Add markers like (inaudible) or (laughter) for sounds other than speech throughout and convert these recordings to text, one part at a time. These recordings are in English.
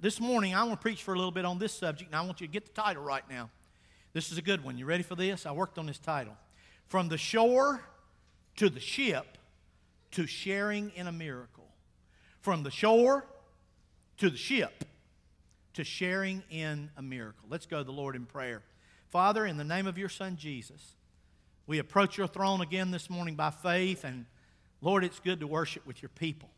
this morning I want to preach for a little bit on this subject, and I want you to get the title right now. This is a good one. You ready for this? I worked on this title. From the shore to the ship to sharing in a miracle. From the shore to the ship to sharing in a miracle. Let's go to the Lord in prayer. Father, in the name of your Son Jesus, we approach your throne again this morning by faith, and Lord, it's good to worship with your people.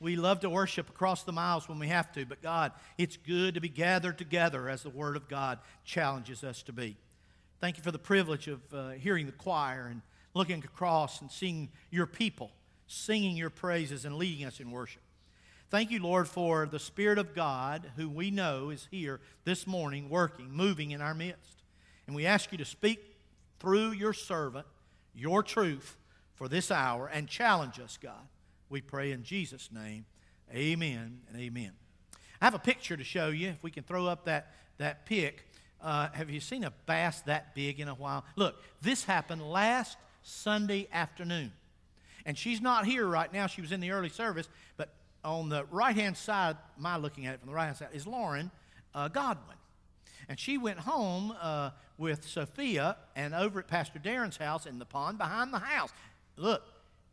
We love to worship across the miles when we have to, but God, it's good to be gathered together as the Word of God challenges us to be. Thank you for the privilege of uh, hearing the choir and looking across and seeing your people singing your praises and leading us in worship. Thank you, Lord, for the Spirit of God, who we know is here this morning, working, moving in our midst. And we ask you to speak through your servant, your truth for this hour, and challenge us, God. We pray in Jesus' name. Amen and amen. I have a picture to show you. If we can throw up that, that pic. Uh, have you seen a bass that big in a while? Look, this happened last Sunday afternoon. And she's not here right now. She was in the early service. But on the right hand side, my looking at it from the right hand side, is Lauren uh, Godwin. And she went home uh, with Sophia and over at Pastor Darren's house in the pond behind the house. Look,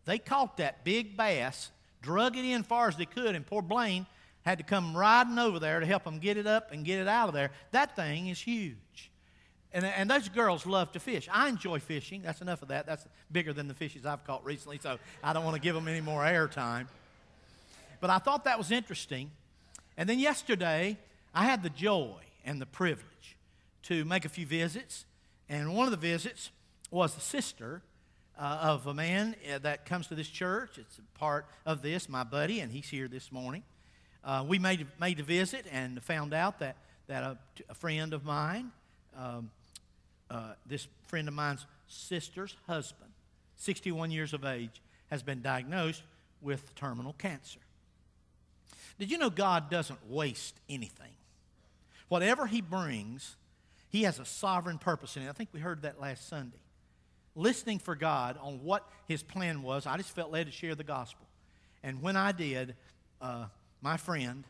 they caught that big bass, drug it in far as they could, and poor Blaine had to come riding over there to help them get it up and get it out of there. That thing is huge. And, and those girls love to fish. I enjoy fishing. That's enough of that. That's bigger than the fishes I've caught recently, so I don't want to give them any more airtime. But I thought that was interesting. And then yesterday, I had the joy and the privilege to make a few visits. And one of the visits was the sister uh, of a man uh, that comes to this church. It's a part of this, my buddy, and he's here this morning. Uh, we made, made a visit and found out that, that a, a friend of mine, um, uh, this friend of mine's sister's husband, 61 years of age, has been diagnosed with terminal cancer. Did you know God doesn't waste anything? Whatever He brings, He has a sovereign purpose in it. I think we heard that last Sunday listening for God on what his plan was, I just felt led to share the gospel. And when I did, uh, my friend,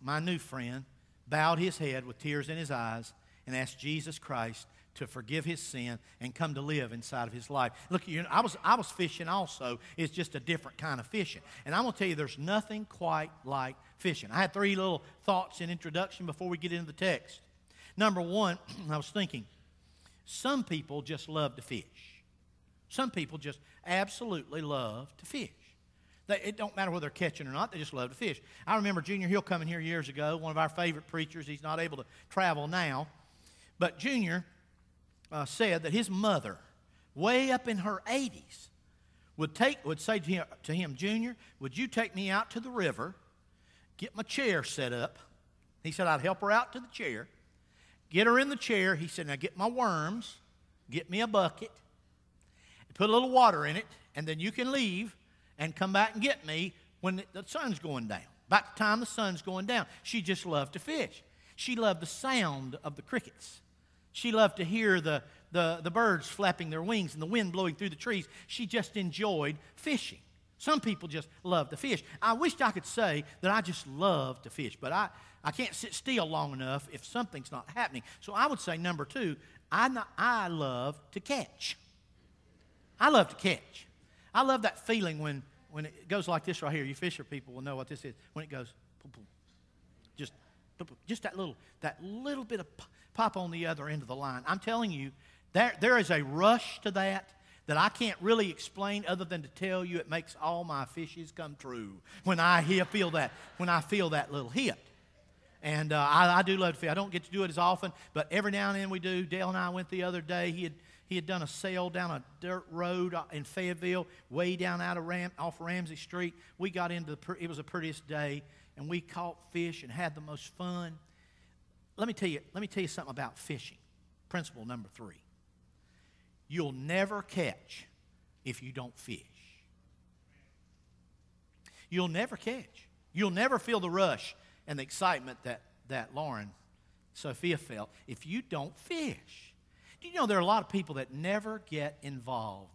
my new friend, bowed his head with tears in his eyes and asked Jesus Christ to forgive his sin and come to live inside of his life. Look, you know, I was, I was fishing also. It's just a different kind of fishing. And I'm to tell you, there's nothing quite like fishing. I had three little thoughts in introduction before we get into the text. Number one, (clears throat) I was thinking, some people just love to fish. Some people just absolutely love to fish. They, it don't matter whether they're catching or not, they just love to fish. I remember Junior Hill coming here years ago, one of our favorite preachers. He's not able to travel now. But Junior uh, said that his mother, way up in her 80s, would, take, would say to him, to him, Junior, would you take me out to the river, get my chair set up? He said, I'd help her out to the chair, get her in the chair. He said, now get my worms, get me a bucket, put a little water in it, and then you can leave and come back and get me when the sun's going down. About the time the sun's going down. She just loved to fish. She loved the sound of the crickets. She loved to hear the, the, the birds flapping their wings and the wind blowing through the trees. She just enjoyed fishing. Some people just love to fish. I wished I could say that I just love to fish, but I, I can't sit still long enough if something's not happening. So I would say, number two, I, not, I love to catch. I love to catch. I love that feeling when, when it goes like this right here. You fisher people will know what this is. When it goes, just, just that little, that little bit of pop on the other end of the line. I'm telling you, there, there is a rush to that that I can't really explain other than to tell you it makes all my fishes come true when I feel that, when I feel that little hit. And uh, I, I, do love to fish. I don't get to do it as often, but every now and then we do. Dale and I went the other day. He had he had done a sail down a dirt road uh, in Fayetteville, way down out of Ram, off Ramsey Street. We got into the, it was the prettiest day, and we caught fish and had the most fun. Let me tell you, let me tell you something about fishing. Principle number three. You'll never catch if you don't fish. You'll never catch. You'll never feel the rush and the excitement that, that Lauren, Sophia felt if you don't fish. Do you know there are a lot of people that never get involved?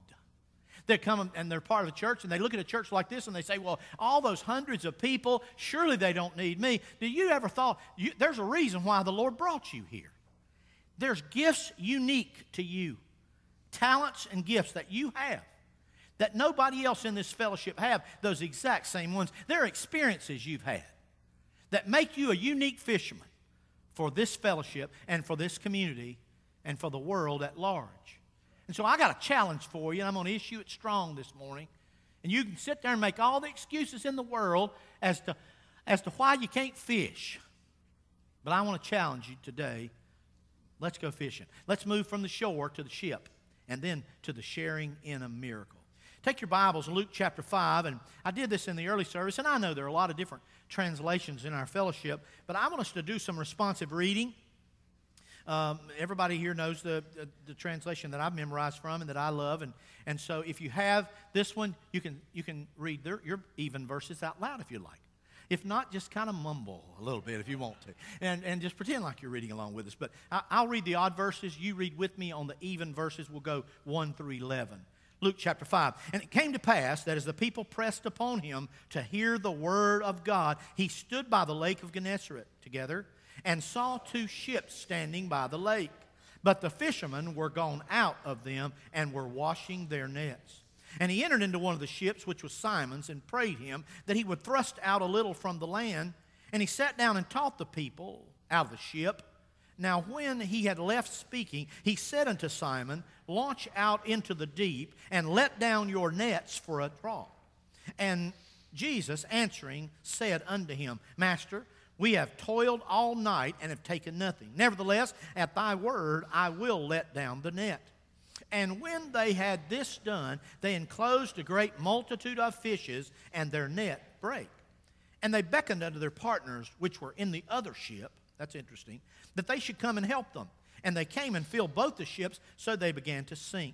They come and they're part of a church and they look at a church like this and they say, Well, all those hundreds of people, surely they don't need me. Do you ever thought you, there's a reason why the Lord brought you here? There's gifts unique to you, talents and gifts that you have that nobody else in this fellowship have those exact same ones. There are experiences you've had that make you a unique fisherman for this fellowship and for this community and for the world at large. And so I got a challenge for you, and I'm going to issue it strong this morning. And you can sit there and make all the excuses in the world as to, as to why you can't fish. But I want to challenge you today. Let's go fishing. Let's move from the shore to the ship and then to the sharing in a miracle. Take your Bibles, Luke chapter 5, and I did this in the early service, and I know there are a lot of different translations in our fellowship, but I want us to do some responsive reading. Um, everybody here knows the, the, the, translation that I've memorized from and that I love. And, and so if you have this one, you can, you can read their, your even verses out loud if you like. If not, just kind of mumble a little bit if you want to. And, and just pretend like you're reading along with us. But I, will read the odd verses. You read with me on the even verses. We'll go 1 through 11. Luke chapter 5. And it came to pass that as the people pressed upon him to hear the word of God, he stood by the lake of Gennesaret together and saw two ships standing by the lake. But the fishermen were gone out of them and were washing their nets. And he entered into one of the ships, which was Simon's, and prayed him that he would thrust out a little from the land. And he sat down and taught the people out of the ship. Now, when he had left speaking, he said unto Simon, Launch out into the deep and let down your nets for a draught. And Jesus answering said unto him, Master, we have toiled all night and have taken nothing. Nevertheless, at thy word I will let down the net. And when they had this done, they enclosed a great multitude of fishes, and their net brake. And they beckoned unto their partners, which were in the other ship, that's interesting, that they should come and help them. And they came and filled both the ships, so they began to sink.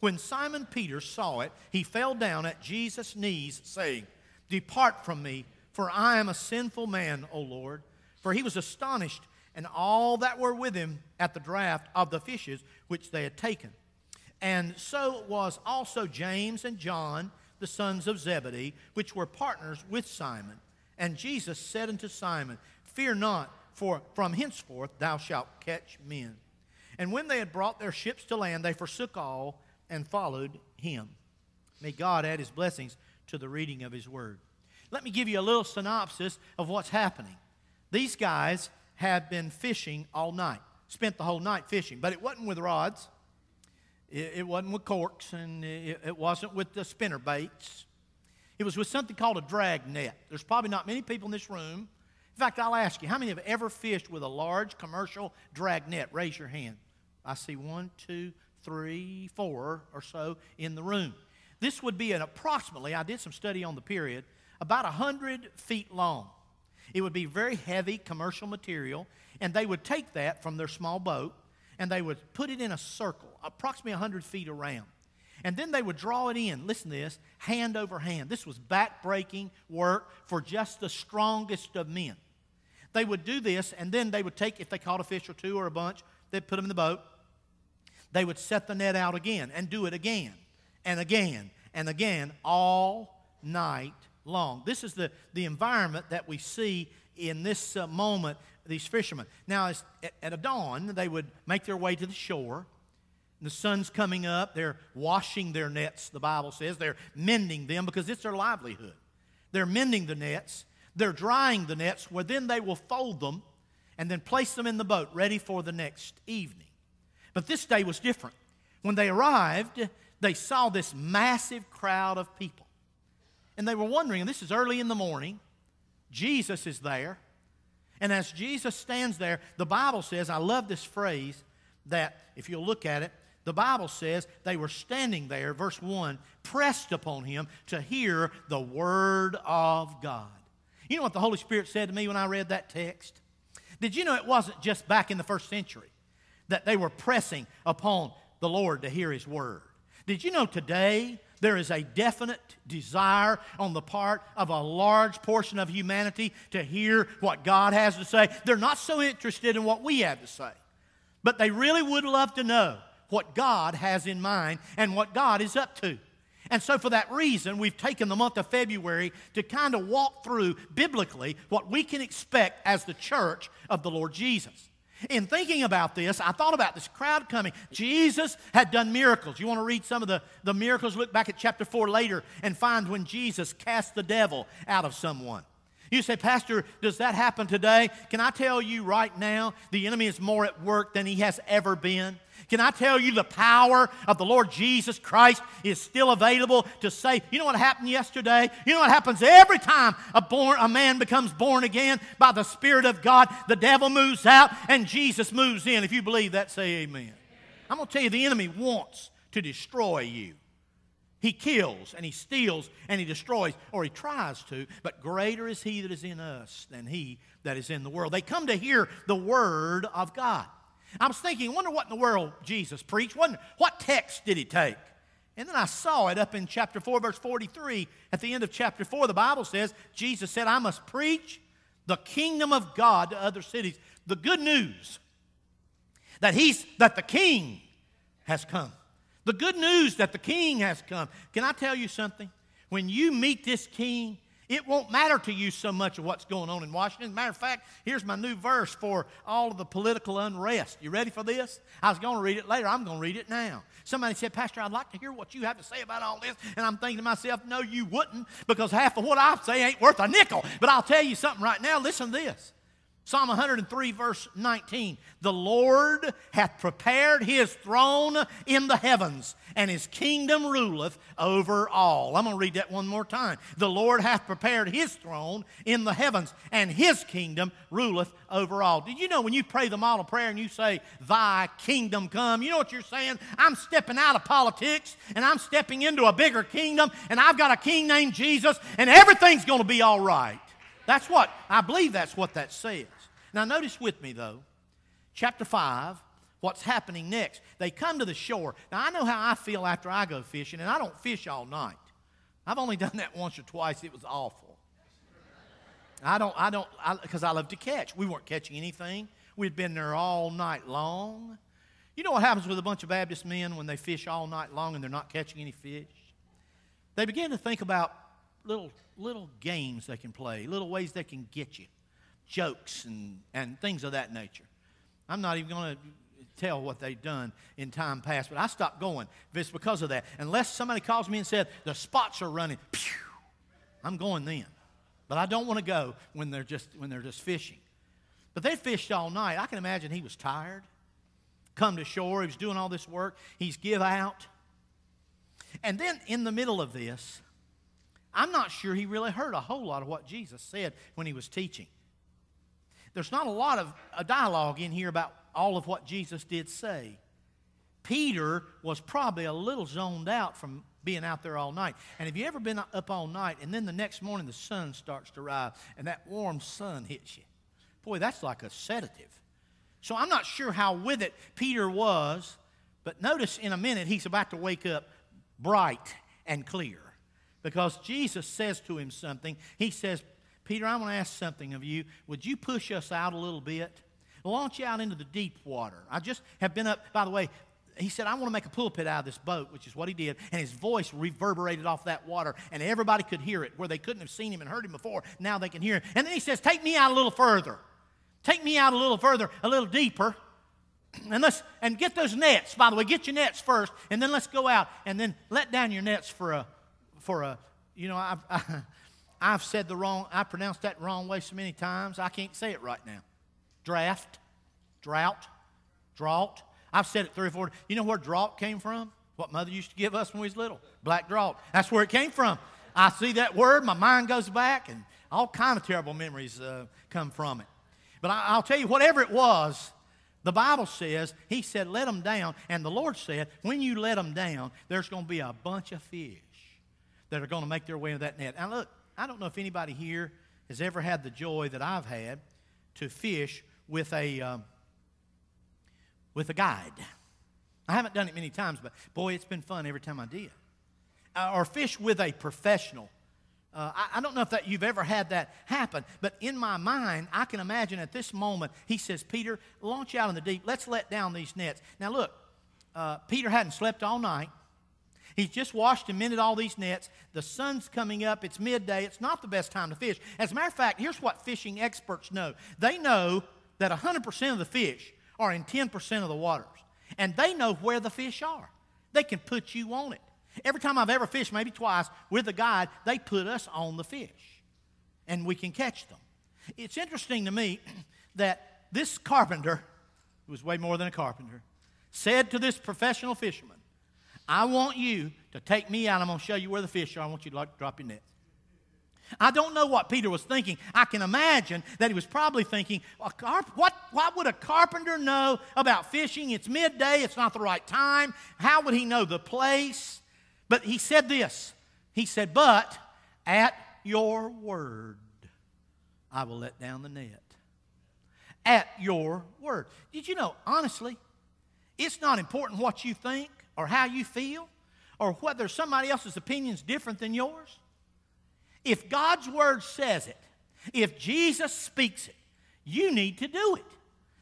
When Simon Peter saw it, he fell down at Jesus' knees, saying, Depart from me, for I am a sinful man, O Lord. For he was astonished, and all that were with him at the draught of the fishes which they had taken. And so was also James and John, the sons of Zebedee, which were partners with Simon. And Jesus said unto Simon, Fear not for from henceforth thou shalt catch men. And when they had brought their ships to land, they forsook all and followed him. May God add his blessings to the reading of his word. Let me give you a little synopsis of what's happening. These guys have been fishing all night, spent the whole night fishing, but it wasn't with rods, it, it wasn't with corks, and it, it wasn't with the spinner baits. It was with something called a drag net. There's probably not many people in this room in fact, I'll ask you, how many have ever fished with a large commercial drag net? Raise your hand. I see one, two, three, four or so in the room. This would be an approximately, I did some study on the period, about 100 feet long. It would be very heavy commercial material, and they would take that from their small boat and they would put it in a circle, approximately 100 feet around. And then they would draw it in, listen to this, hand over hand. This was back-breaking work for just the strongest of men. They would do this, and then they would take, if they caught a fish or two or a bunch, they'd put them in the boat. They would set the net out again and do it again and again and again all night long. This is the, the environment that we see in this uh, moment, these fishermen. Now, at, at a dawn, they would make their way to the shore. The sun's coming up. They're washing their nets, the Bible says. They're mending them because it's their livelihood. They're mending the nets. They're drying the nets where then they will fold them and then place them in the boat ready for the next evening. But this day was different. When they arrived, they saw this massive crowd of people. And they were wondering, and this is early in the morning, Jesus is there. And as Jesus stands there, the Bible says, I love this phrase that if you'll look at it, the Bible says they were standing there, verse 1, pressed upon him to hear the word of God. You know what the Holy Spirit said to me when I read that text? Did you know it wasn't just back in the first century that they were pressing upon the Lord to hear His word? Did you know today there is a definite desire on the part of a large portion of humanity to hear what God has to say? They're not so interested in what we have to say, but they really would love to know what God has in mind and what God is up to. And so, for that reason, we've taken the month of February to kind of walk through biblically what we can expect as the church of the Lord Jesus. In thinking about this, I thought about this crowd coming. Jesus had done miracles. You want to read some of the, the miracles? Look back at chapter 4 later and find when Jesus cast the devil out of someone. You say, Pastor, does that happen today? Can I tell you right now, the enemy is more at work than he has ever been? Can I tell you the power of the Lord Jesus Christ is still available to say, you know what happened yesterday? You know what happens every time a, born, a man becomes born again by the Spirit of God? The devil moves out and Jesus moves in. If you believe that, say amen. I'm going to tell you, the enemy wants to destroy you. He kills and he steals and he destroys, or he tries to, but greater is he that is in us than he that is in the world. They come to hear the word of God. I was thinking, wonder what in the world Jesus preached. What, what text did he take? And then I saw it up in chapter 4, verse 43. At the end of chapter 4, the Bible says, Jesus said, I must preach the kingdom of God to other cities. The good news that he's that the king has come. The good news that the king has come. Can I tell you something? When you meet this king, it won't matter to you so much of what's going on in Washington. matter of fact, here's my new verse for all of the political unrest. You ready for this? I was going to read it later. I'm going to read it now. Somebody said, Pastor, I'd like to hear what you have to say about all this. And I'm thinking to myself, no, you wouldn't, because half of what I say ain't worth a nickel. But I'll tell you something right now. Listen to this. Psalm 103, verse 19. The Lord hath prepared his throne in the heavens, and his kingdom ruleth over all. I'm going to read that one more time. The Lord hath prepared his throne in the heavens, and his kingdom ruleth over all. Did you know when you pray the model prayer and you say, Thy kingdom come, you know what you're saying? I'm stepping out of politics and I'm stepping into a bigger kingdom, and I've got a king named Jesus, and everything's going to be all right. That's what, I believe that's what that says. Now, notice with me, though, chapter 5, what's happening next. They come to the shore. Now, I know how I feel after I go fishing, and I don't fish all night. I've only done that once or twice. It was awful. I don't, I don't, because I, I love to catch. We weren't catching anything. We'd been there all night long. You know what happens with a bunch of Baptist men when they fish all night long and they're not catching any fish? They begin to think about little, little games they can play, little ways they can get you, jokes and, and things of that nature. I'm not even going to tell what they've done in time past, but I stopped going if it's because of that. Unless somebody calls me and said, the spots are running, pew, I'm going then. But I don't want to go when they're just when they're just fishing. But they fished all night. I can imagine he was tired. Come to shore, he was doing all this work. He's give out. And then in the middle of this, I'm not sure he really heard a whole lot of what Jesus said when he was teaching. There's not a lot of a dialogue in here about all of what Jesus did say. Peter was probably a little zoned out from being out there all night. And have you ever been up all night and then the next morning the sun starts to rise and that warm sun hits you? Boy, that's like a sedative. So I'm not sure how with it Peter was, but notice in a minute he's about to wake up bright and clear because Jesus says to him something. He says, Peter, I want to ask something of you. Would you push us out a little bit? Launch you out into the deep water. I just have been up, by the way, he said, I want to make a pulpit out of this boat, which is what he did. And his voice reverberated off that water, and everybody could hear it where they couldn't have seen him and heard him before. Now they can hear him. And then he says, Take me out a little further. Take me out a little further, a little deeper. (clears throat) And let's and get those nets, by the way, get your nets first, and then let's go out and then let down your nets for a for a, you know, I've, I, have i have said the wrong, I pronounced that wrong way so many times, I can't say it right now. Draft, drought, drought. I've said it three or four. You know where drought came from? What mother used to give us when we was little. Black drought. That's where it came from. I see that word, my mind goes back, and all kind of terrible memories uh, come from it. But I, I'll tell you, whatever it was, the Bible says, He said, let them down. And the Lord said, when you let them down, there's going to be a bunch of fish that are going to make their way into that net. Now, look, I don't know if anybody here has ever had the joy that I've had to fish with a, um, with a guide. I haven't done it many times, but boy, it's been fun every time I did. Uh, or fish with a professional. Uh, I, I, don't know if that you've ever had that happen, but in my mind, I can imagine at this moment, he says, Peter, launch out in the deep. Let's let down these nets. Now, look, uh, Peter hadn't slept all night. He's just washed and mended all these nets. The sun's coming up. It's midday. It's not the best time to fish. As a matter of fact, here's what fishing experts know they know that 100% of the fish are in 10% of the waters, and they know where the fish are. They can put you on it. Every time I've ever fished, maybe twice, with a guide, they put us on the fish, and we can catch them. It's interesting to me (clears throat) that this carpenter, who was way more than a carpenter, said to this professional fisherman, I want you to take me out. I'm going to show you where the fish are. I want you to drop your net. I don't know what Peter was thinking. I can imagine that he was probably thinking, what, what would a carpenter know about fishing? It's midday, it's not the right time. How would he know the place? But he said this He said, But at your word, I will let down the net. At your word. Did you know, honestly, it's not important what you think or how you feel or whether somebody else's opinion is different than yours. If God's word says it, if Jesus speaks it, you need to do it.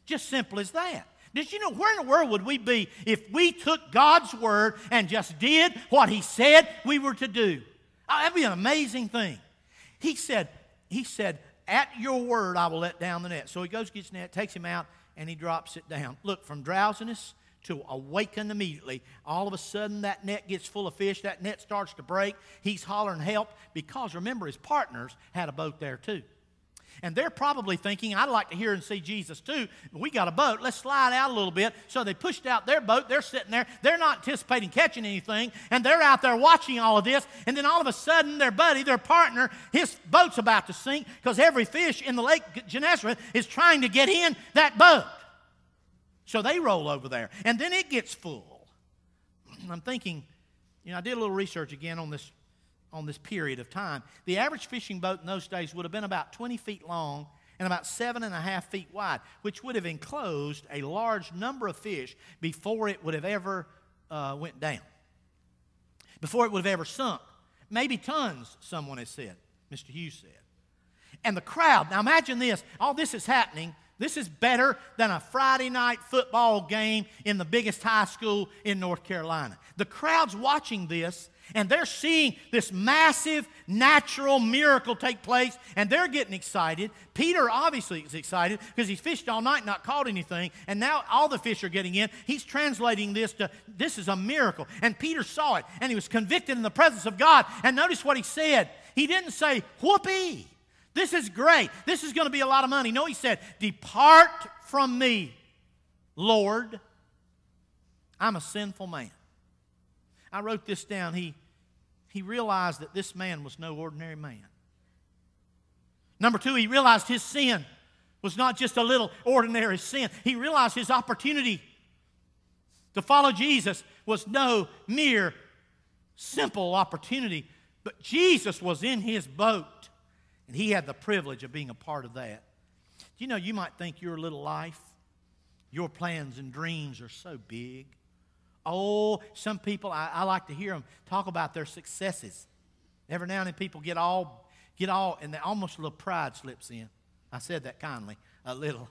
Just simple as that. Did you know where in the world would we be if we took God's word and just did what He said we were to do? Oh, that'd be an amazing thing. He said, He said, at your word I will let down the net. So he goes, gets net, takes him out, and he drops it down. Look, from drowsiness to awaken immediately. All of a sudden, that net gets full of fish. That net starts to break. He's hollering help because remember, his partners had a boat there too. And they're probably thinking, I'd like to hear and see Jesus too. We got a boat. Let's slide out a little bit. So they pushed out their boat. They're sitting there. They're not anticipating catching anything. And they're out there watching all of this. And then all of a sudden, their buddy, their partner, his boat's about to sink because every fish in the Lake Gennesaret is trying to get in that boat. So they roll over there, and then it gets full. (clears throat) I'm thinking, you know, I did a little research again on this on this period of time. The average fishing boat in those days would have been about 20 feet long and about seven and a half feet wide, which would have enclosed a large number of fish before it would have ever uh, went down, before it would have ever sunk. Maybe tons, someone has said, Mr. Hughes said. And the crowd, now imagine this, all this is happening this is better than a Friday night football game in the biggest high school in North Carolina. The crowd's watching this and they're seeing this massive natural miracle take place and they're getting excited. Peter obviously is excited because he's fished all night, not caught anything, and now all the fish are getting in. He's translating this to this is a miracle. And Peter saw it and he was convicted in the presence of God. And notice what he said. He didn't say, whoopee. This is great. This is going to be a lot of money. No, he said, Depart from me, Lord. I'm a sinful man. I wrote this down. He, he realized that this man was no ordinary man. Number two, he realized his sin was not just a little ordinary sin. He realized his opportunity to follow Jesus was no mere simple opportunity, but Jesus was in his boat. And he had the privilege of being a part of that. You know, you might think your little life, your plans and dreams are so big. Oh, some people, I, I like to hear them talk about their successes. Every now and then people get all, get all, and they, almost a little pride slips in. I said that kindly, a little.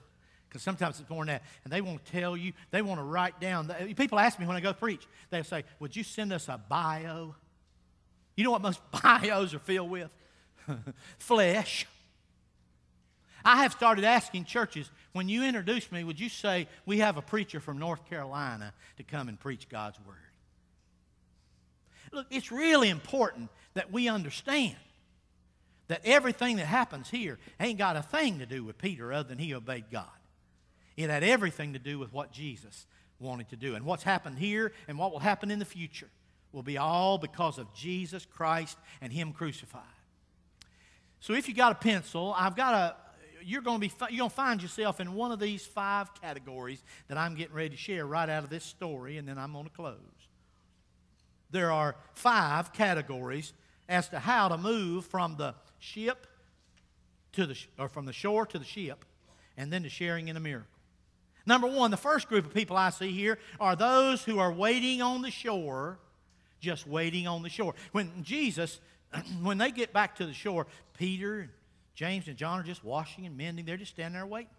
Because sometimes it's more than that. And they want to tell you, they want to write down. People ask me when I go preach, they'll say, Would you send us a bio? You know what most (laughs) bios are filled with? (laughs) flesh. I have started asking churches, when you introduce me, would you say, We have a preacher from North Carolina to come and preach God's Word? Look, it's really important that we understand that everything that happens here ain't got a thing to do with Peter other than he obeyed God. It had everything to do with what Jesus wanted to do. And what's happened here and what will happen in the future will be all because of Jesus Christ and Him crucified. So if you got a pencil, I've got a you're going to be you're going to find yourself in one of these five categories that I'm getting ready to share right out of this story and then I'm going to close. There are five categories as to how to move from the ship to the or from the shore to the ship and then to sharing in a miracle. Number 1, the first group of people I see here are those who are waiting on the shore, just waiting on the shore. When Jesus (clears throat) when they get back to the shore, Peter and James and John are just washing and mending. They're just standing there waiting.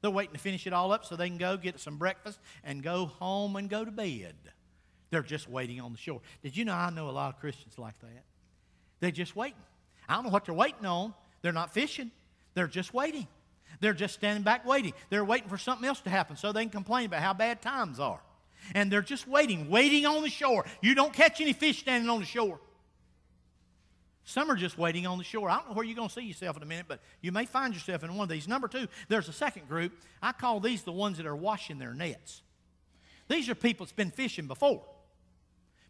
They're waiting to finish it all up so they can go get some breakfast and go home and go to bed. They're just waiting on the shore. Did you know I know a lot of Christians like that? They're just waiting. I don't know what they're waiting on. They're not fishing, they're just waiting. They're just standing back waiting. They're waiting for something else to happen so they can complain about how bad times are. And they're just waiting, waiting on the shore. You don't catch any fish standing on the shore. Some are just waiting on the shore. I don't know where you're going to see yourself in a minute, but you may find yourself in one of these. Number two, there's a second group. I call these the ones that are washing their nets. These are people that's been fishing before,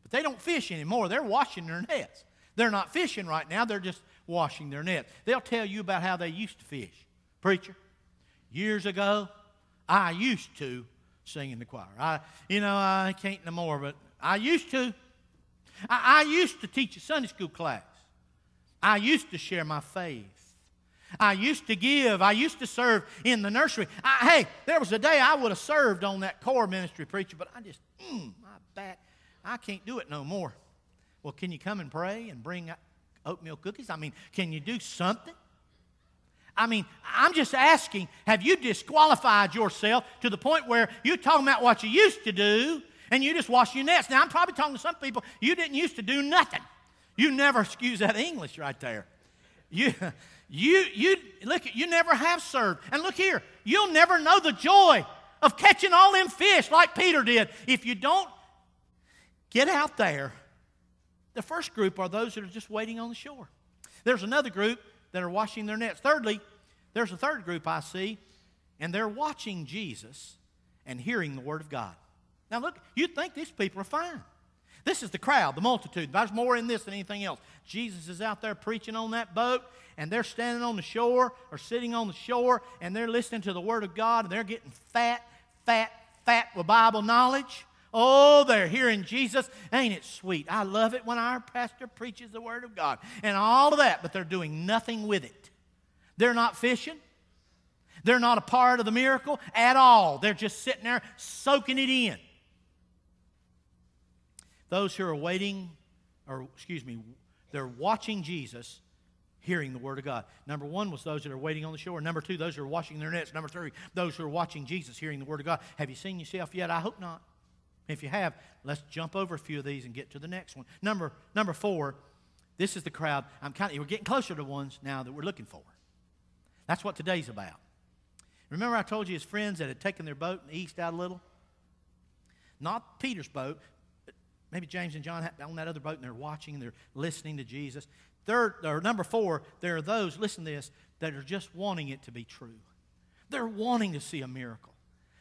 but they don't fish anymore. They're washing their nets. They're not fishing right now, they're just washing their nets. They'll tell you about how they used to fish. Preacher, years ago, I used to sing in the choir. I, you know, I can't no more, but I used to. I, I used to teach a Sunday school class. I used to share my faith. I used to give. I used to serve in the nursery. I, hey, there was a day I would have served on that core ministry preacher, but I just, mm, my back, I can't do it no more. Well, can you come and pray and bring oatmeal cookies? I mean, can you do something? I mean, I'm just asking, have you disqualified yourself to the point where you're talking about what you used to do and you just wash your nets? Now, I'm probably talking to some people, you didn't used to do nothing. You never, excuse that English right there. You, you, you, look, you never have served. And look here, you'll never know the joy of catching all them fish like Peter did if you don't get out there. The first group are those that are just waiting on the shore. There's another group that are washing their nets. Thirdly, there's a third group I see, and they're watching Jesus and hearing the Word of God. Now, look, you'd think these people are fine. This is the crowd, the multitude. There's more in this than anything else. Jesus is out there preaching on that boat, and they're standing on the shore or sitting on the shore, and they're listening to the Word of God, and they're getting fat, fat, fat with Bible knowledge. Oh, they're hearing Jesus. Ain't it sweet? I love it when our pastor preaches the Word of God and all of that, but they're doing nothing with it. They're not fishing. They're not a part of the miracle at all. They're just sitting there soaking it in. Those who are waiting, or excuse me, they're watching Jesus, hearing the Word of God. Number one was those that are waiting on the shore. Number two, those who are washing their nets. Number three, those who are watching Jesus, hearing the Word of God. Have you seen yourself yet? I hope not. If you have, let's jump over a few of these and get to the next one. Number, number four, this is the crowd. I'm kind of, we're getting closer to ones now that we're looking for. That's what today's about. Remember, I told you his friends that had taken their boat and east out a little? Not Peter's boat, maybe James and John on that other boat and they're watching and they're listening to Jesus. Third, or number four, there are those, listen to this, that are just wanting it to be true. They're wanting to see a miracle.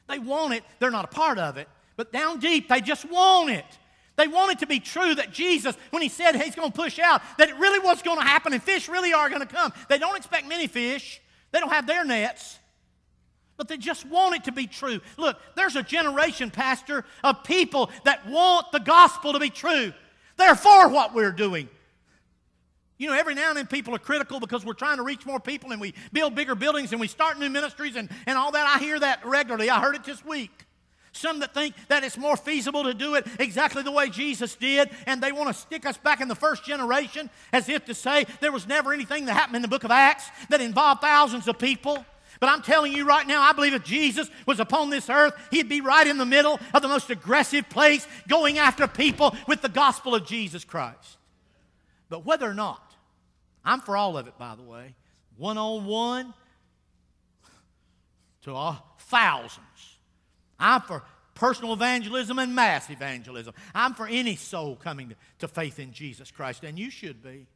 They want it, they're not a part of it, but down deep, they just want it. They want it to be true that Jesus, when he said he's going to push out, that it really was going to happen and fish really are going to come. They don't expect many fish, they don't have their nets but they just want it to be true. Look, there's a generation, Pastor, of people that want the gospel to be true. They're for what we're doing. You know, every now and then people are critical because we're trying to reach more people and we build bigger buildings and we start new ministries and, and all that. I hear that regularly. I heard it this week. Some that think that it's more feasible to do it exactly the way Jesus did, and they want to stick us back in the first generation as if to say there was never anything that happened in the book of Acts that involved thousands of people. But I'm telling you right now, I believe if Jesus was upon this earth, he'd be right in the middle of the most aggressive place going after people with the gospel of Jesus Christ. But whether or not, I'm for all of it, by the way, one on one to thousands. I'm for personal evangelism and mass evangelism. I'm for any soul coming to, to faith in Jesus Christ, and you should be.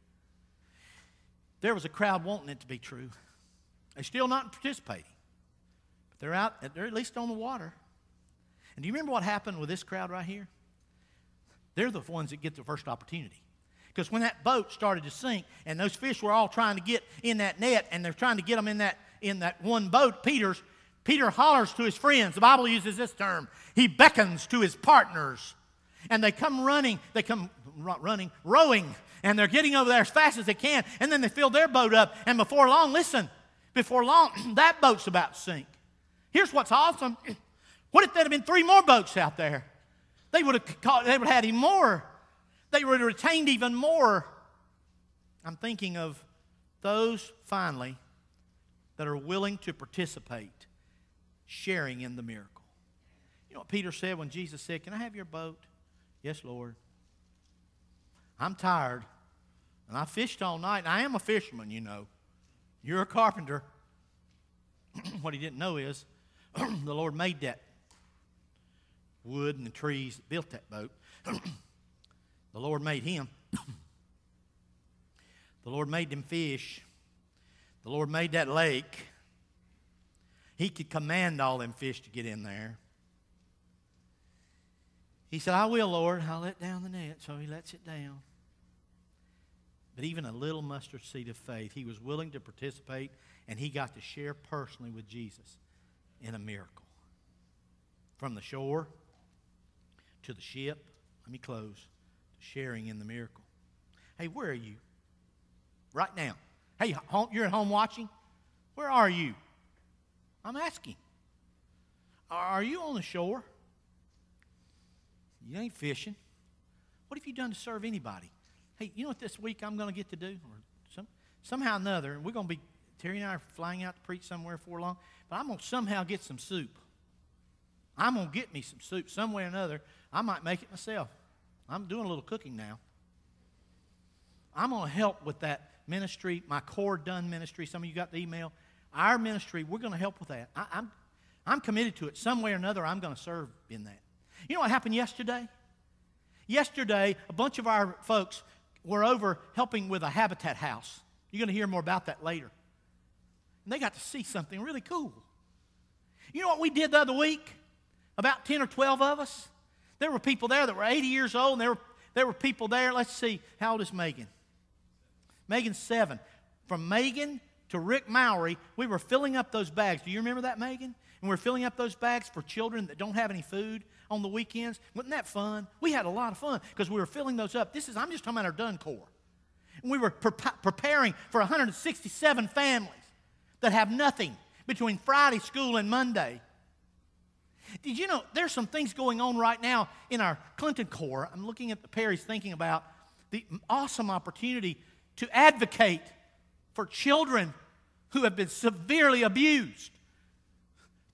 There was a crowd wanting it to be true. They're still not participating. But they're out, they're at least on the water. And do you remember what happened with this crowd right here? They're the ones that get the first opportunity. Because when that boat started to sink and those fish were all trying to get in that net and they're trying to get them in that, in that one boat, Peter's, Peter hollers to his friends. The Bible uses this term. He beckons to his partners. And they come running, they come running, rowing, and they're getting over there as fast as they can. And then they fill their boat up. And before long, listen, before long, (clears throat) that boat's about to sink. Here's what's awesome. (clears throat) What if there had been three more boats out there? They would have caught, they would have had even more. They would have retained even more. I'm thinking of those finally that are willing to participate, sharing in the miracle. You know what Peter said when Jesus said, Can I have your boat? Yes, Lord. I'm tired. And I fished all night. And I am a fisherman, you know. You're a carpenter. (clears throat) what he didn't know is (clears throat) the Lord made that wood and the trees that built that boat. (clears throat) the Lord made him. the Lord made them fish. The Lord made that lake. He could command all them fish to get in there. He said, I will, Lord. I'll let down the net. So he lets it down. But even a little mustard seed of faith, he was willing to participate and he got to share personally with Jesus in a miracle. From the shore to the ship, let me close, sharing in the miracle. Hey, where are you? Right now. Hey, you're at home watching? Where are you? I'm asking. Are you on the shore? You ain't fishing. What have you done to serve anybody? Hey, you know what this week I'm going to get to do? Or some, somehow or another, and we're going to be, Terry and I are flying out to preach somewhere for long, but I'm going to somehow get some soup. I'm going to get me some soup some way or another. I might make it myself. I'm doing a little cooking now. I'm going to help with that ministry, my core done ministry. Some of you got the email. Our ministry, we're going to help with that. I, I'm, I'm committed to it. Some way or another, I'm going to serve in that. You know what happened yesterday? Yesterday, a bunch of our folks were over helping with a habitat house. You're going to hear more about that later. And they got to see something really cool. You know what we did the other week? About 10 or 12 of us. There were people there that were 80 years old, and there were, there were people there. Let's see, how old is Megan? Megan's seven. From Megan to Rick Mowry, we were filling up those bags. Do you remember that, Megan? And we are filling up those bags for children that don't have any food on the weekends. Wasn't that fun? We had a lot of fun because we were filling those up. This is, I'm just talking about our Dunn core. And we were pre- preparing for 167 families that have nothing between Friday school and Monday. Did you know there's some things going on right now in our Clinton core? I'm looking at the Perrys thinking about the awesome opportunity to advocate for children who have been severely abused,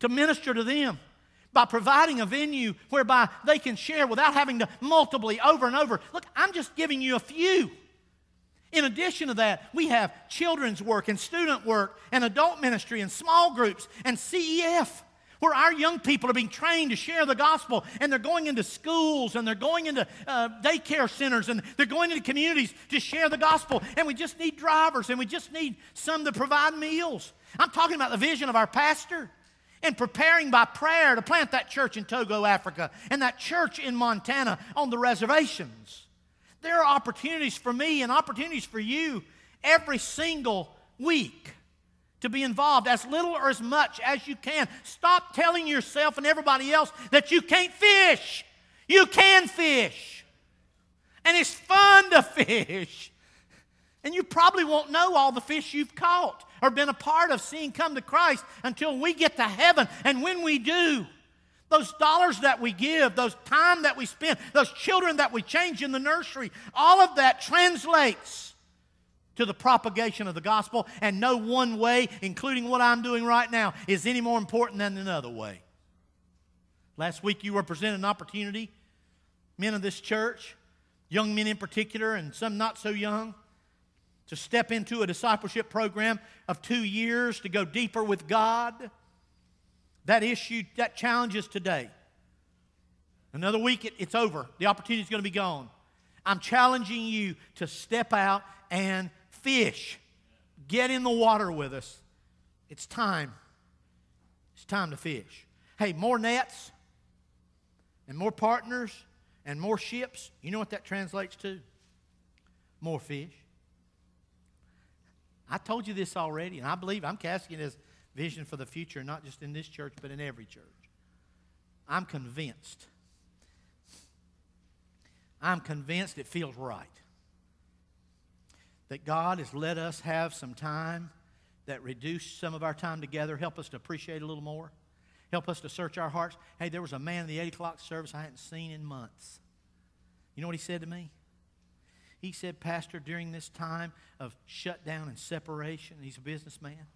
to minister to them by providing a venue whereby they can share without having to multiply over and over. Look, I'm just giving you a few. In addition to that, we have children's work and student work and adult ministry and small groups and CEF where our young people are being trained to share the gospel and they're going into schools and they're going into uh, daycare centers and they're going into communities to share the gospel and we just need drivers and we just need some to provide meals i'm talking about the vision of our pastor and preparing by prayer to plant that church in Togo, Africa, and that church in Montana on the reservations. There are opportunities for me and opportunities for you every single week to be involved as little or as much as you can. Stop telling yourself and everybody else that you can't fish. You can fish. And it's fun to (laughs) fish. And you probably won't know all the fish you've caught or been a part of seeing come to Christ until we get to heaven. And when we do, those dollars that we give, those time that we spend, those children that we change in the nursery, all of that translates to the propagation of the gospel. And no one way, including what I'm doing right now, is any more important than another way. Last week you were presented an opportunity, men of this church, young men in particular, and some not so young to step into a discipleship program of two years to go deeper with God. That issue, that challenge is today. Another week, it, it's over. The opportunity is going to be gone. I'm challenging you to step out and fish. Get in the water with us. It's time. It's time to fish. Hey, more nets and more partners and more ships. You know what that translates to? More fish. I told you this already, and I believe I'm casting this vision for the future, not just in this church, but in every church. I'm convinced. I'm convinced it feels right. That God has let us have some time that reduced some of our time together, help us to appreciate a little more, help us to search our hearts. Hey, there was a man in the 8 o'clock service I hadn't seen in months. You know what he said to me? He said, Pastor, during this time of shutdown and separation, he's a businessman.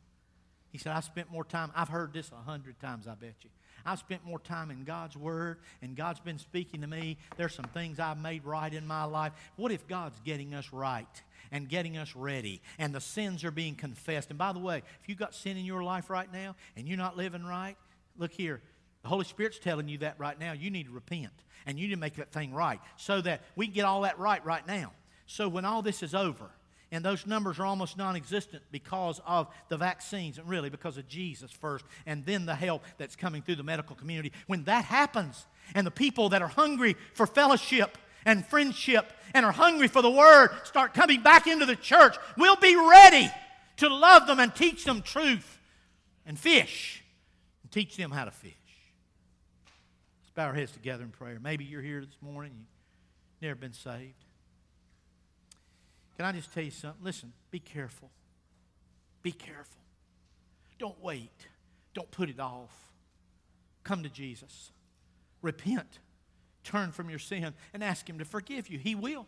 He said, I spent more time. I've heard this a hundred times, I bet you. I've spent more time in God's Word, and God's been speaking to me. There's some things I've made right in my life. What if God's getting us right and getting us ready, and the sins are being confessed? And by the way, if you've got sin in your life right now and you're not living right, look here. The Holy Spirit's telling you that right now. You need to repent, and you need to make that thing right so that we can get all that right right now. So when all this is over, and those numbers are almost non existent because of the vaccines and really because of Jesus first, and then the help that's coming through the medical community. When that happens, and the people that are hungry for fellowship and friendship and are hungry for the Word start coming back into the church, we'll be ready to love them and teach them truth and fish and teach them how to fish. Let's bow our heads together in prayer. Maybe you're here this morning, you've never been saved. Can I just tell you something? Listen, be careful. Be careful. Don't wait. Don't put it off. Come to Jesus. Repent. Turn from your sin and ask Him to forgive you. He will.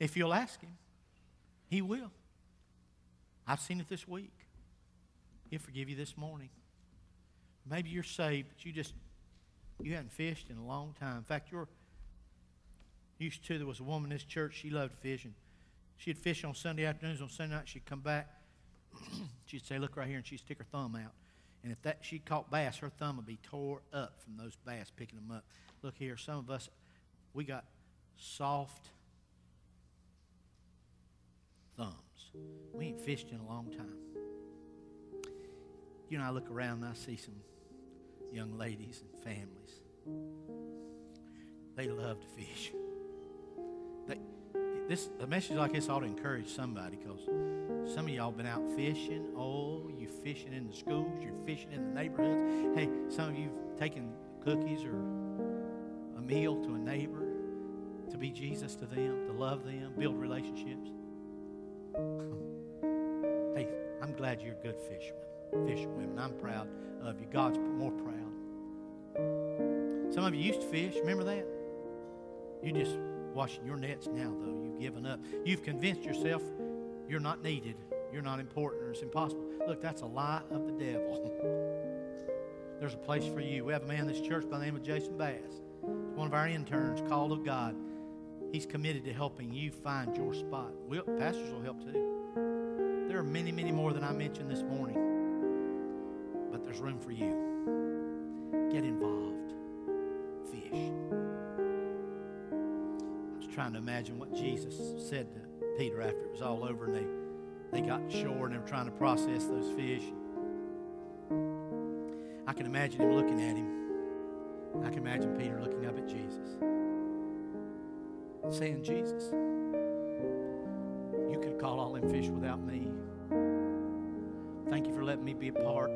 If you'll ask Him, He will. I've seen it this week. He'll forgive you this morning. Maybe you're saved, but you just you hadn't fished in a long time. In fact, you're used to. There was a woman in this church. She loved fishing. She'd fish on Sunday afternoons. On Sunday night, she'd come back. (clears throat) she'd say, "Look right here," and she'd stick her thumb out. And if that she caught bass, her thumb would be tore up from those bass picking them up. Look here, some of us, we got soft thumbs. We ain't fished in a long time. You know, I look around and I see some young ladies and families. They love to fish. They, this a message like this ought to encourage somebody because some of y'all been out fishing. Oh, you fishing in the schools, you're fishing in the neighborhoods. Hey, some of you've taken cookies or a meal to a neighbor to be Jesus to them, to love them, build relationships. hey, I'm glad you're good fisherman, fisherwomen. I'm proud of you. God's more proud. Some of you used to fish. Remember that? You just washing your nets now, though. You've given up. You've convinced yourself you're not needed, you're not important, or it's impossible. Look, that's a lie of the devil. (laughs) There's a place for you. We have a man in this church by the name of Jason Bass. He's one of our interns, called of God. He's committed to helping you find your spot. We'll, pastors will help too. There are many, many more than I mentioned this morning, but there's room for you. Get involved. Trying to imagine what Jesus said to Peter after it was all over and they, they got shore and they were trying to process those fish. I can imagine him looking at him. I can imagine Peter looking up at Jesus saying, Jesus, you could call all them fish without me. Thank you for letting me be a part.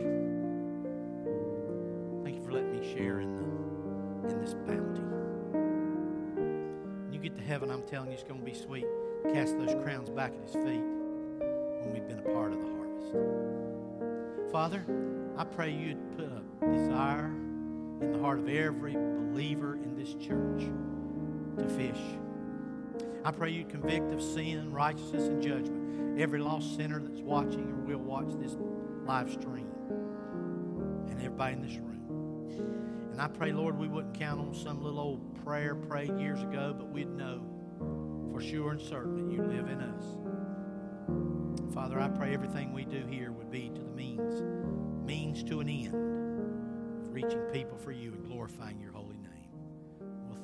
Thank you for letting me share in, the, in this bounty to heaven, I'm telling you, it's going to be sweet. Cast those crowns back at his feet when we've been a part of the harvest. Father, I pray you'd put a desire in the heart of every believer in this church to fish. I pray you'd convict of sin, righteousness, and judgment every lost sinner that's watching or will watch this live stream and everybody in this room. And I pray, Lord, we wouldn't count on some little old prayer prayed years ago, but we'd know for sure and certain that you live in us. Father, I pray everything we do here would be to the means, means to an end of reaching people for you and glorifying your